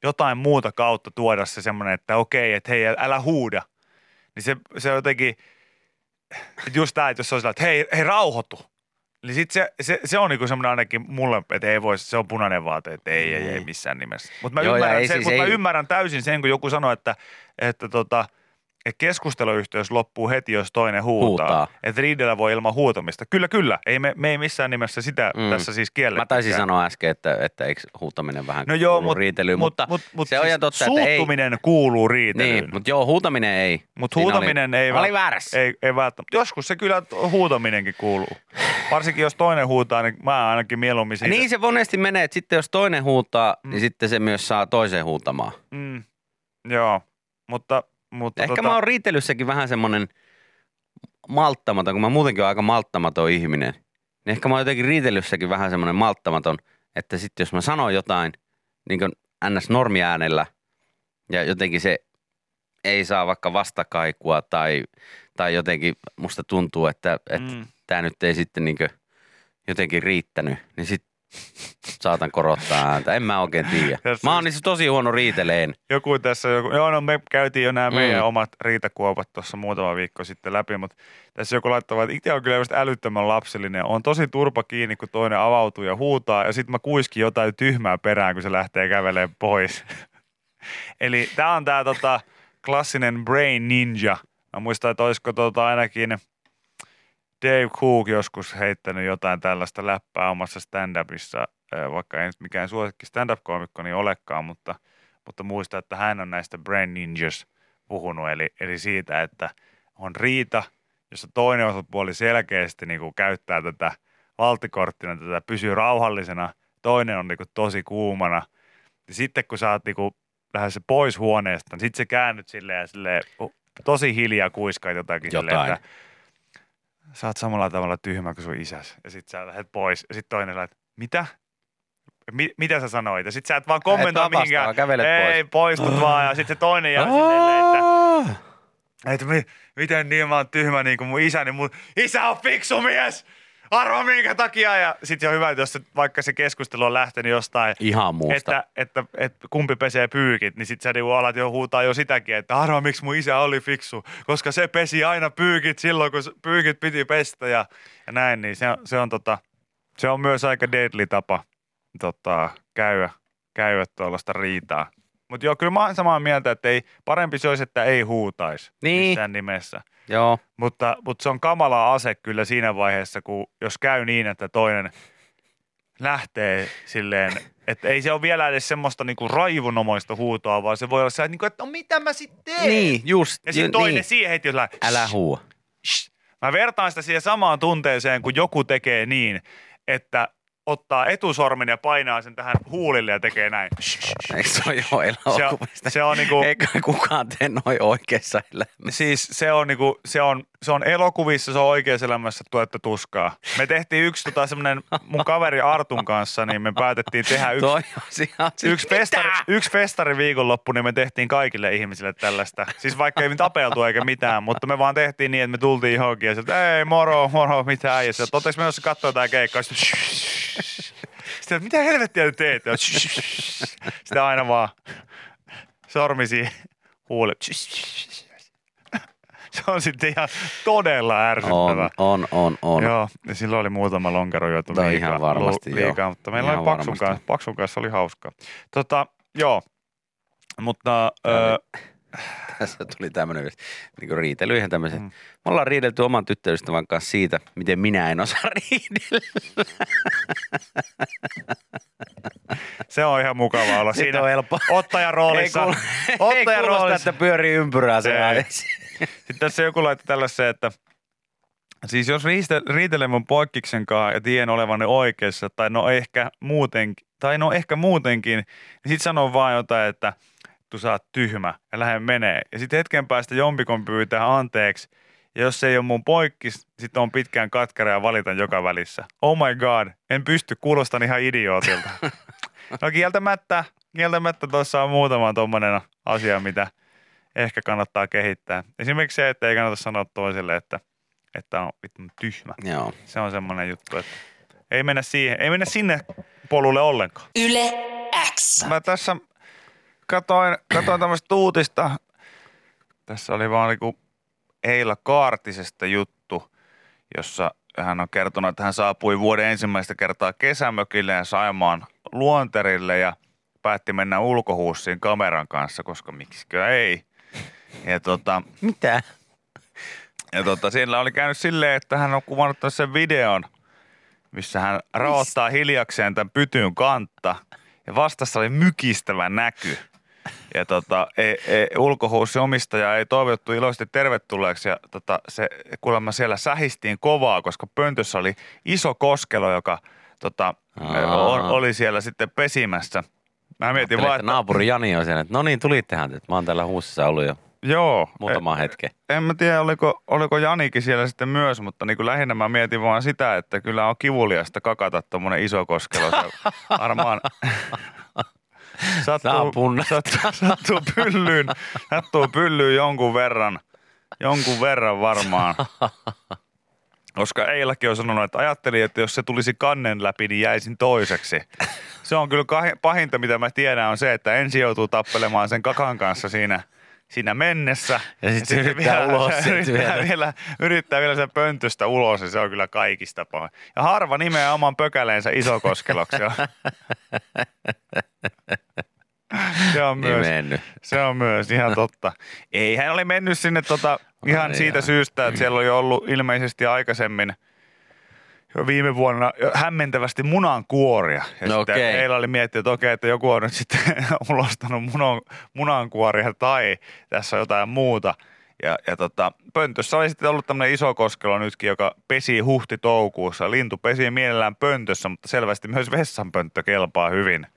jotain muuta kautta tuoda se semmoinen, että okei, että hei, älä huuda. Niin se, se jotenkin, just tämä, että jos se on sillä, että hei, hei rauhoitu. Niin sit se, se, se on niinku semmoinen ainakin mulle, että ei voi, se on punainen vaate, että ei, ei, ei Niin. missään nimessä. Mutta mä, Joo, ymmärrän ei sen, siis mut mä ei- ymmärrän täysin sen, kun joku sanoi, että, että tota, että keskusteluyhteys loppuu heti, jos toinen huutaa. Huutaa. Että riidellä voi ilman huutamista. Kyllä, kyllä. Ei me, me ei missään nimessä sitä Mm. tässä siis kielletty. Mä taisin sanoa äsken, että, että eikö huutaminen vähän No joo, kuulu mut, riitelyyn, mut, mutta mut, mut se on siis totta, että ei. kuuluu riitelyyn. Niin, mutta joo, huutaminen ei. Mutta huutaminen oli, ei, vält- väärässä. ei, ei välttämättä. Joskus se kyllä huutaminenkin kuuluu. Varsinkin jos toinen huutaa, niin mä ainakin mieluummin siitä. Niin se monesti menee, että sitten jos toinen huutaa, Mm. niin sitten se myös saa toiseen huutamaan. Mm, joo, mutta... mutta Ehkä tota, mä oon riitelyssäkin vähän semmoinen malttamaton, kun mä muutenkin oon aika malttamaton ihminen. Niin ehkä mä oon jotenkin riitelyssäkin vähän semmoinen malttamaton, että sitten jos mä sanon jotain niin kuin ns. normiäänellä ja jotenkin se ei saa vaikka vastakaikua tai, tai jotenkin musta tuntuu, että, että Mm. tämä nyt ei sitten niin jotenkin riittänyt, niin sitten saatan korottaa ääntä. En mä oikein tiedä. Tässä Mä oon niissä tosi huono riiteleen. Joku tässä, joku, joo no me käytiin jo nämä Mm. meidän omat riitakuopat tuossa muutama viikko sitten läpi, mutta tässä joku laittoi, että itse on kyllä just älyttömän lapsellinen. On tosi turpa kiinni, kun toinen avautuu ja huutaa ja sitten mä kuiskin jotain tyhmää perään, kun se lähtee kävelemään pois. Eli tämä on tämä tota, klassinen brain ninja. Mä muistan, että olisiko tota ainakin Dave Cook joskus heittänyt jotain tällaista läppää omassa stand-upissa, vaikka ei nyt mikään suosikki stand-up-koomikko niin olekaan, mutta, mutta muista, että hän on näistä brain ninjas puhunut, eli, eli siitä, että on riita, jossa toinen osapuoli selkeästi niin kuin käyttää tätä valtikorttina, tätä pysyy rauhallisena, toinen on niin kuin tosi kuumana, ja sitten kun sä oot niin kuin lähdössä pois huoneesta, niin sitten se käännyt silleen silleen, tosi hiljaa kuiskaat jotakin, silleen, Jotain. että sä oot samalla tavalla tyhmä kuin sun isäs. Ja sit sä lähdet pois. Ja sit toinen lähdet, mitä? Mi- mitä sä sanoit? Ja sit sä et vaan kommentoi mihinkään. vaan kävelet Ei, poistut vaan. Ja sit se toinen jää silleen, että, että mi- miten niin mä oon tyhmä niin kuin mun isäni. Mun isä on fiksu mies! Arva minkä takia? Ja sit se on hyvä, että jos se, vaikka se keskustelu on lähtenyt jostain, Ihan muusta. että, että, että, kumpi pesee pyykit, niin sit sä niinku alat jo huutaa jo sitäkin, että arvaa miksi mun isä oli fiksu, koska se pesi aina pyykit silloin, kun pyykit piti pestä ja, ja näin, niin se, on- se on tota, se on myös aika deadly tapa tota, käydä, käydä tuollaista riitaa. Mutta joo, kyllä mä oon samaa mieltä, että ei, parempi se olisi, että ei huutaisi Niin. missään nimessä. Joo. Mutta, mutta se on kamala ase kyllä siinä vaiheessa, kun jos käy niin, että toinen lähtee silleen, että ei se ole vielä edes semmoista niinku raivonomaista huutoa, vaan se voi olla se, että, niinku, että no mitä mä sitten teen? Niin, just. Ja sitten toinen niin. siihen heti jollain, Älä huua. shh. Mä vertaan sitä siihen samaan tunteeseen, kun joku tekee niin, että ottaa etusormen ja painaa sen tähän huulille ja tekee näin. Eikö se ole jo Se elokuvista? se on niinku, Eikä kukaan tee noin oikeassa elämässä. Siis se on, niinku, se on, se on elokuvissa, se on oikeassa elämässä tuetta tuskaa. Me tehtiin yksi tota, semmoinen mun kaveri Artun kanssa, niin me päätettiin tehdä yksi, Toi on siis- yksi, festari, yksi festari viikonloppu, niin me tehtiin kaikille ihmisille tällaista. Siis vaikka ei me tapeltu eikä mitään, mutta me vaan tehtiin niin, että me tultiin johonkin ja sieltä, ei moro, moro, mitä äijä. Oletteko menossa katsoa jotain keikkaa? Sitten, mitä helvettiä te teette? Ja Sitä aina vaan sormi siihen huulle. Se on sitten ihan todella ärsyttävää. On, on, on, on. Joo, ja silloin oli muutama lonkero juotu Toi liikaa, ihan varmasti, lu- liikaa mutta meillä Ihan oli Paksun varmasti. kanssa, Paksun kanssa oli hauskaa. Tota, joo, mutta öö, oli- Tässä tuli tämmöinen niin riitely ihan tämmöisen. Mm. Me ollaan riidelty oman tyttöystävän kanssa siitä, miten minä en osaa riidellä. Se on ihan mukava olla Sitten siinä on helppo. ottajan roolissa. Ei, kuul- ei ottajan kuulosta, roolissa. että pyörii ympyrää se Ei. Sitten tässä joku laittoi tällaisen, että siis jos riiste- riitelen mun poikkiksen kanssa ja tiedän olevanne oikeassa, tai no ehkä muutenkin, tai no ehkä muutenkin, niin sit sanon vaan jotain, että tu sä oot tyhmä ja lähden menee. Ja sitten hetken päästä jompikon pyytää anteeksi, ja jos se ei ole mun poikkis, sitten on pitkään katkera ja valitan joka välissä. Oh my god, en pysty, kuulostan ihan idiootilta. No kieltämättä, kieltämättä tuossa on muutama tuommoinen asia, mitä ehkä kannattaa kehittää. Esimerkiksi se, että ei kannata sanoa toiselle, että, että on vittu tyhmä. Joo. Se on semmoinen juttu, että ei mennä, siihen, ei mennä sinne polulle ollenkaan. Yle X. Mä tässä katoin, katoin tämmöistä uutista. Tässä oli vaan niinku Eila Kaartisesta juttu, jossa hän on kertonut, että hän saapui vuoden ensimmäistä kertaa kesämökille ja Saimaan luonterille ja päätti mennä ulkohuussiin kameran kanssa, koska miksikö ei. Ja tota, Mitä? ja tota, siellä oli käynyt silleen, että hän on kuvannut sen videon, missä hän raottaa hiljakseen tämän pytyn kantta. Ja vastassa oli mykistävä näky. Ja tota, ei, ei, ulkohuussin omistaja ei toivottu iloisesti tervetulleeksi. Ja tota, se kuulemma siellä sähistiin kovaa, koska pöntössä oli iso koskelo, joka tota, Aa. on, oli siellä sitten pesimässä. Mä mietin vaan, että naapuri Jani on siellä, että no niin, tulittehan, että mä oon täällä huussissa ollut jo joo, muutama hetken. en mä tiedä, oliko, oliko Janikin siellä sitten myös, mutta niin kuin lähinnä mä mietin vaan sitä, että kyllä on kivuliasta kakata tuommoinen iso koskelo. Saa sattuu, sattuu, sattuu, pyllyyn, sattuu pyllyyn jonkun verran, jonkun verran varmaan. Koska Eilakin on sanonut, että ajattelin, että jos se tulisi kannen läpi, niin jäisin toiseksi. Se on kyllä pahinta, mitä mä tiedän, on se, että ensin joutuu tappelemaan sen kakan kanssa siinä, siinä mennessä. Ja sit se yrittää ulos se sieltä yrittää vielä. vielä, yrittää vielä sen pöntöstä ulos ja se on kyllä kaikista pahoin. Ja harva nimeää oman pökäleensä isokoskeloksi. Se on myös, mennyt. se on myös ihan totta. Ei hän oli mennyt sinne tota, ihan Ai siitä jaa. syystä, että siellä oli ollut ilmeisesti aikaisemmin jo viime vuonna hämmentävästi munankuoria. Ja No sitten okei. Eila oli miettinyt, että okei, että joku on nyt sitten ulostanut munan, munankuoria tai tässä on jotain muuta. Ja, ja tota, pöntössä oli sitten ollut tämmöinen iso koskelo nytkin, joka pesi huhti-toukuussa. Lintu pesi mielellään pöntössä, mutta selvästi myös vessanpönttö kelpaa hyvin.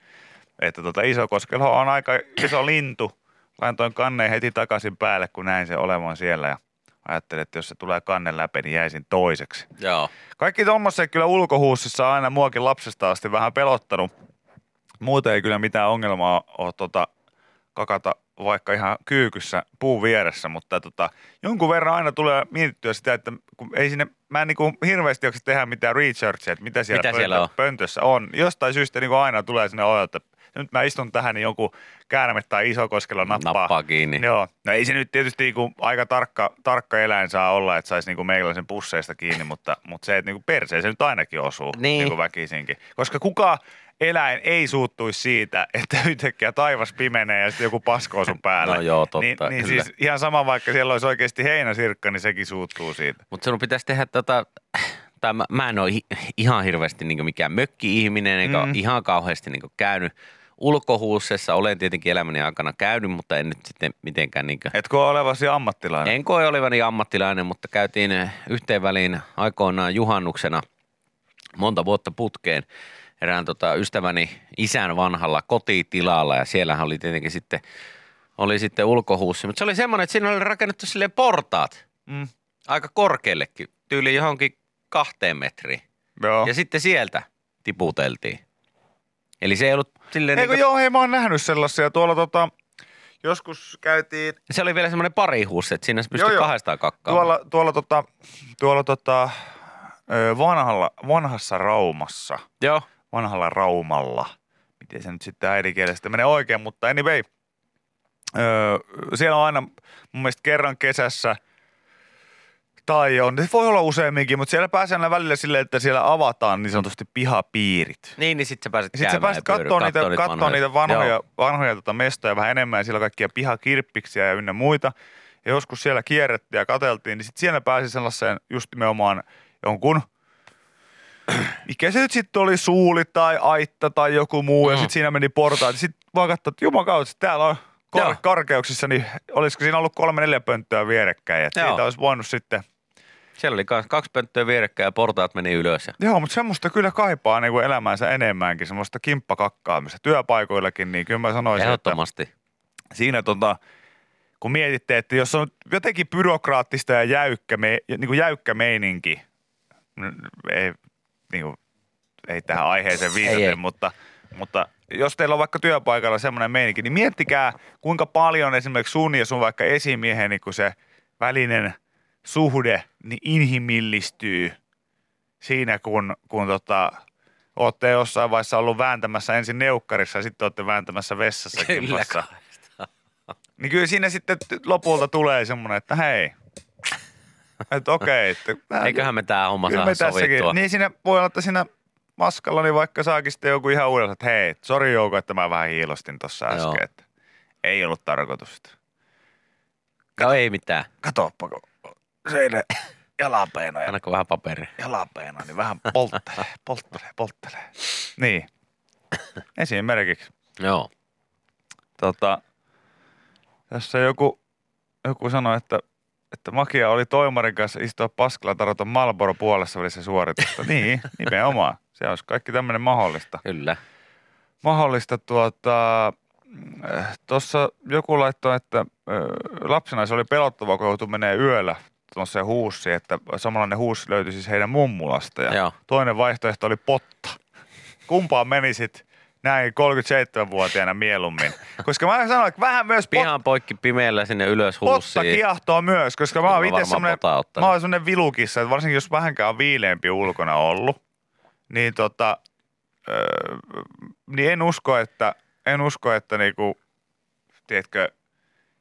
Että tota, iso koskelo on aika iso lintu. Laitoin kanneen heti takaisin päälle, kun näin se olevan siellä. Ja ajattelin, että jos se tulee kannen läpi, niin jäisin toiseksi. Joo. Kaikki tommoset kyllä ulkohuussissa on aina muakin lapsesta asti vähän pelottanut. Muuten ei kyllä mitään ongelmaa ole tota, kakata vaikka ihan kyykyssä puun vieressä, mutta tota, jonkun verran aina tulee mietittyä sitä, että kun ei sinne, mä en niin hirveästi jaksa tehdä mitään researchia, että mitä siellä, Mitä siellä on? pöntössä on. Jostain syystä niin aina tulee sinne olo, että nyt mä istun tähän, niin joku käärme tai iso koskelo nappaa. Nappaa kiinni. Joo, no ei se nyt tietysti niinku aika tarkka, tarkka eläin saa olla, että saisi niinku meikäläisen pusseista kiinni, mutta, mutta se, että niinku perseen se nyt ainakin osuu Niin. niinku väkisinkin. Koska kuka eläin ei suuttuisi siitä, että yhtäkkiä taivas pimenee ja sitten joku paskoo sun päällä. No joo, totta, Niin, niin kyllä. siis ihan sama, vaikka siellä olisi oikeasti heinäsirkka, niin sekin suuttuu siitä. Mutta sinun pitäisi tehdä tota, tai mä, mä en ole ihan hirveästi niin mikään mökki-ihminen, eikä mm. ihan kauheasti niin käynyt ulkohuussessa. Olen tietenkin elämäni aikana käynyt, mutta en nyt sitten mitenkään niin Etkö ole olevasi ammattilainen? En koe olevani ammattilainen, mutta käytiin yhteen väliin aikoinaan juhannuksena monta vuotta putkeen erään tota, ystäväni isän vanhalla kotitilalla ja siellähän oli tietenkin sitten, oli sitten ulkohuussi. Mutta se oli semmoinen, että siinä oli rakennettu silleen portaat Mm. aika korkeallekin, tyyli johonkin kahteen metriin. Joo. Ja sitten sieltä tiputeltiin. Eli se ei ollut silleen, Eikö niin joo, hei mä oon nähnyt sellaisia. Tuolla tota, joskus käytiin se oli vielä semmoinen parihuussi, että siinä se pystyi Joo, joo. kahdestaan kakkaamaan. Tuolla, tuolla, tota, tuolla tota, vanhalla, vanhassa Raumassa, Joo. vanhalla Raumalla, miten se nyt sitten äidinkielestä menee oikein, mutta anyway, ö, siellä on aina mun mielestä kerran kesässä, tai on, se voi olla useamminkin, mutta siellä pääsee aina välillä silleen, että siellä avataan niin sanotusti pihapiirit. Niin, niin sitten sä pääset Sitten sä pääset katsoa niitä, kattoo kattoo niitä vanhoja, Joo. vanhoja tota mestoja vähän enemmän ja siellä on kaikkia pihakirppiksiä ja ynnä muita. Ja joskus siellä kierrettiin ja katseltiin, niin sitten siellä pääsi sellaiseen just nimenomaan jonkun mikä se nyt sitten oli, suuli tai aitta tai joku muu, mm. ja sitten siinä meni portaat. Sitten vaan katsoin, että jumakautta, täällä on Joo. karkeuksissa, niin olisiko siinä ollut kolme neljä pönttöä vierekkäin, että siitä olisi voinut sitten Siellä oli kaksi pönttöä vierekkäin ja portaat meni ylös. Joo, mutta semmoista kyllä kaipaa niin kuin elämäänsä enemmänkin, semmoista kimppakakkaamista työpaikoillakin, niin kyllä mä sanoisin, että Ehdottomasti. siinä tota, kun mietitte, että jos on jotenkin byrokraattista ja jäykkä, me, niin kuin jäykkä meininki, n- ei, niin kuin, ei tähän aiheeseen viitaten, Ei, ei. mutta, mutta jos teillä on vaikka työpaikalla semmoinen meininki, niin miettikää, kuinka paljon esimerkiksi sun ja sun vaikka esimiehen niin kuin se välinen suhde niin inhimillistyy siinä, kun, kun tota, olette jossain vaiheessa ollut vääntämässä ensin neukkarissa ja sitten olette vääntämässä vessassa Kyllä. Niin kyllä siinä sitten lopulta tulee semmoinen, että hei, että okei. Että, Eiköhän me tää homma saa me tässäkin. sovittua. Niin siinä voi olla, että siinä maskalla niin vaikka saakin sitten joku ihan uudella, että hei, sori Jouko, että mä vähän hiilostin tuossa äsken, että ei ollut tarkoitus. No ei mitään. Katoppa, kun seille jalapeino ja Annako vähän paperia? jalapeino, niin vähän polttelee, polttelee, polttelee. Niin. Esimerkiksi. Joo. Tota, tässä joku, joku sanoi, että, että Makia oli toimarin kanssa istua paskalla tarjota Malboro puolessa välissä suoritusta. niin, nimenomaan. Se olisi kaikki tämmöinen mahdollista. Kyllä. Mahdollista tuota, tuossa joku laittoi, että ö, lapsena se oli pelottava, kun joutui menee yöllä tuossa huussi, että samanlainen huussi löytyi siis heidän mummulasta ja Joo. toinen vaihtoehto oli potta. Kumpaan menisit näin 37-vuotiaana mieluummin? Koska mä sanoin, että vähän myös pot, Pihan poikki pimeällä sinne ylös potta huussiin. kiehtoo myös, koska mä oon itse semmoinen, mä oon semmoinen vilukissa, että varsinkin jos vähänkään on viileämpi ulkona ollut, niin tota, öö, niin en usko, että, en usko, että niinku, tiedätkö,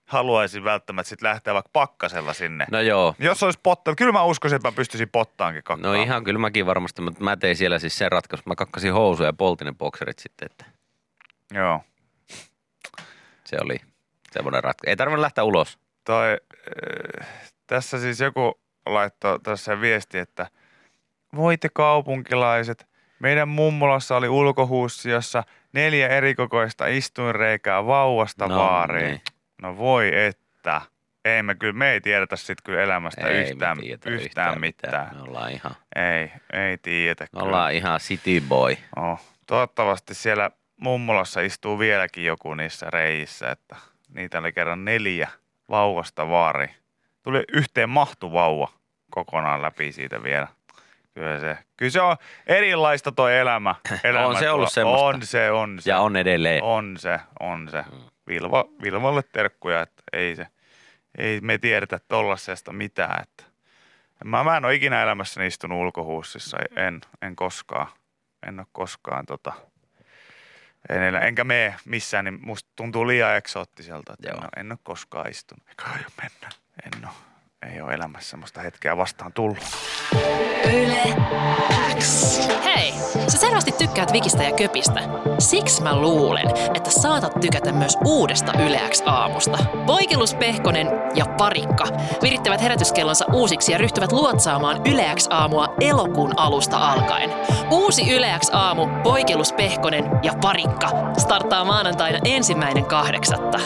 haluaisin välttämättä sit lähteä vaikka pakkasella sinne. No joo. Jos olisi potta, kyllä mä uskoisin, että mä pystyisin pottaankin No kakkaamaan. ihan kyllä mäkin varmasti, mutta mä tein siellä siis sen ratkaisun. Mä kakkasin housuja ja poltin ne bokserit sitten, että Joo. se oli semmoinen ratkaisu. Ei tarvinnut lähteä ulos. Toi, äh, tässä siis joku laittoi tässä viesti, että voitte kaupunkilaiset, meidän mummolassa oli ulkohuussi, jossa neljä erikokoista istuinreikää vauvasta No vaariin. niin. No voi että. Ei me kyllä, me ei tiedetä sit kyllä elämästä Ei yhtään, tiedetä yhtään, mitään. Me ollaan ihan, Ei, ei tiedetä me kyllä. ollaan ihan city boy. Oh, toivottavasti siellä mummolassa istuu vieläkin joku niissä reijissä, että niitä oli kerran neljä vauvasta vaari. Tuli yhteen mahtu vauva kokonaan läpi siitä vielä. Kyllä se, kyllä se on erilaista toi elämä. elämä On se ollut semmoista. On se, on se. Ja on edelleen. On se, on se. Vilva, Vilmalle terkkuja, että ei se, ei me tiedetä tollasesta mitään. Että. Mä, mä en ole ikinä elämässäni istunut ulkohuussissa, en, en koskaan. En ole koskaan tota, en, elä- enkä mene missään, niin musta tuntuu liian eksoottiselta, että en Joo. ole, en ole koskaan istunut. Eikä aio mennä, en ole. Ei ole elämässä semmoista hetkeä vastaan tullut. Yle X. Hei, sä selvästi tykkäät Vikistä ja Köpistä. Siksi mä luulen, että saatat tykätä myös uudesta Yle X aamusta. Voikelus Pehkonen ja Parikka virittävät herätyskellonsa uusiksi ja ryhtyvät luotsaamaan Yle X aamua elokuun alusta alkaen. Uusi Yle X aamu, Voikelus Pehkonen ja Parikka starttaa maanantaina ensimmäinen kahdeksatta.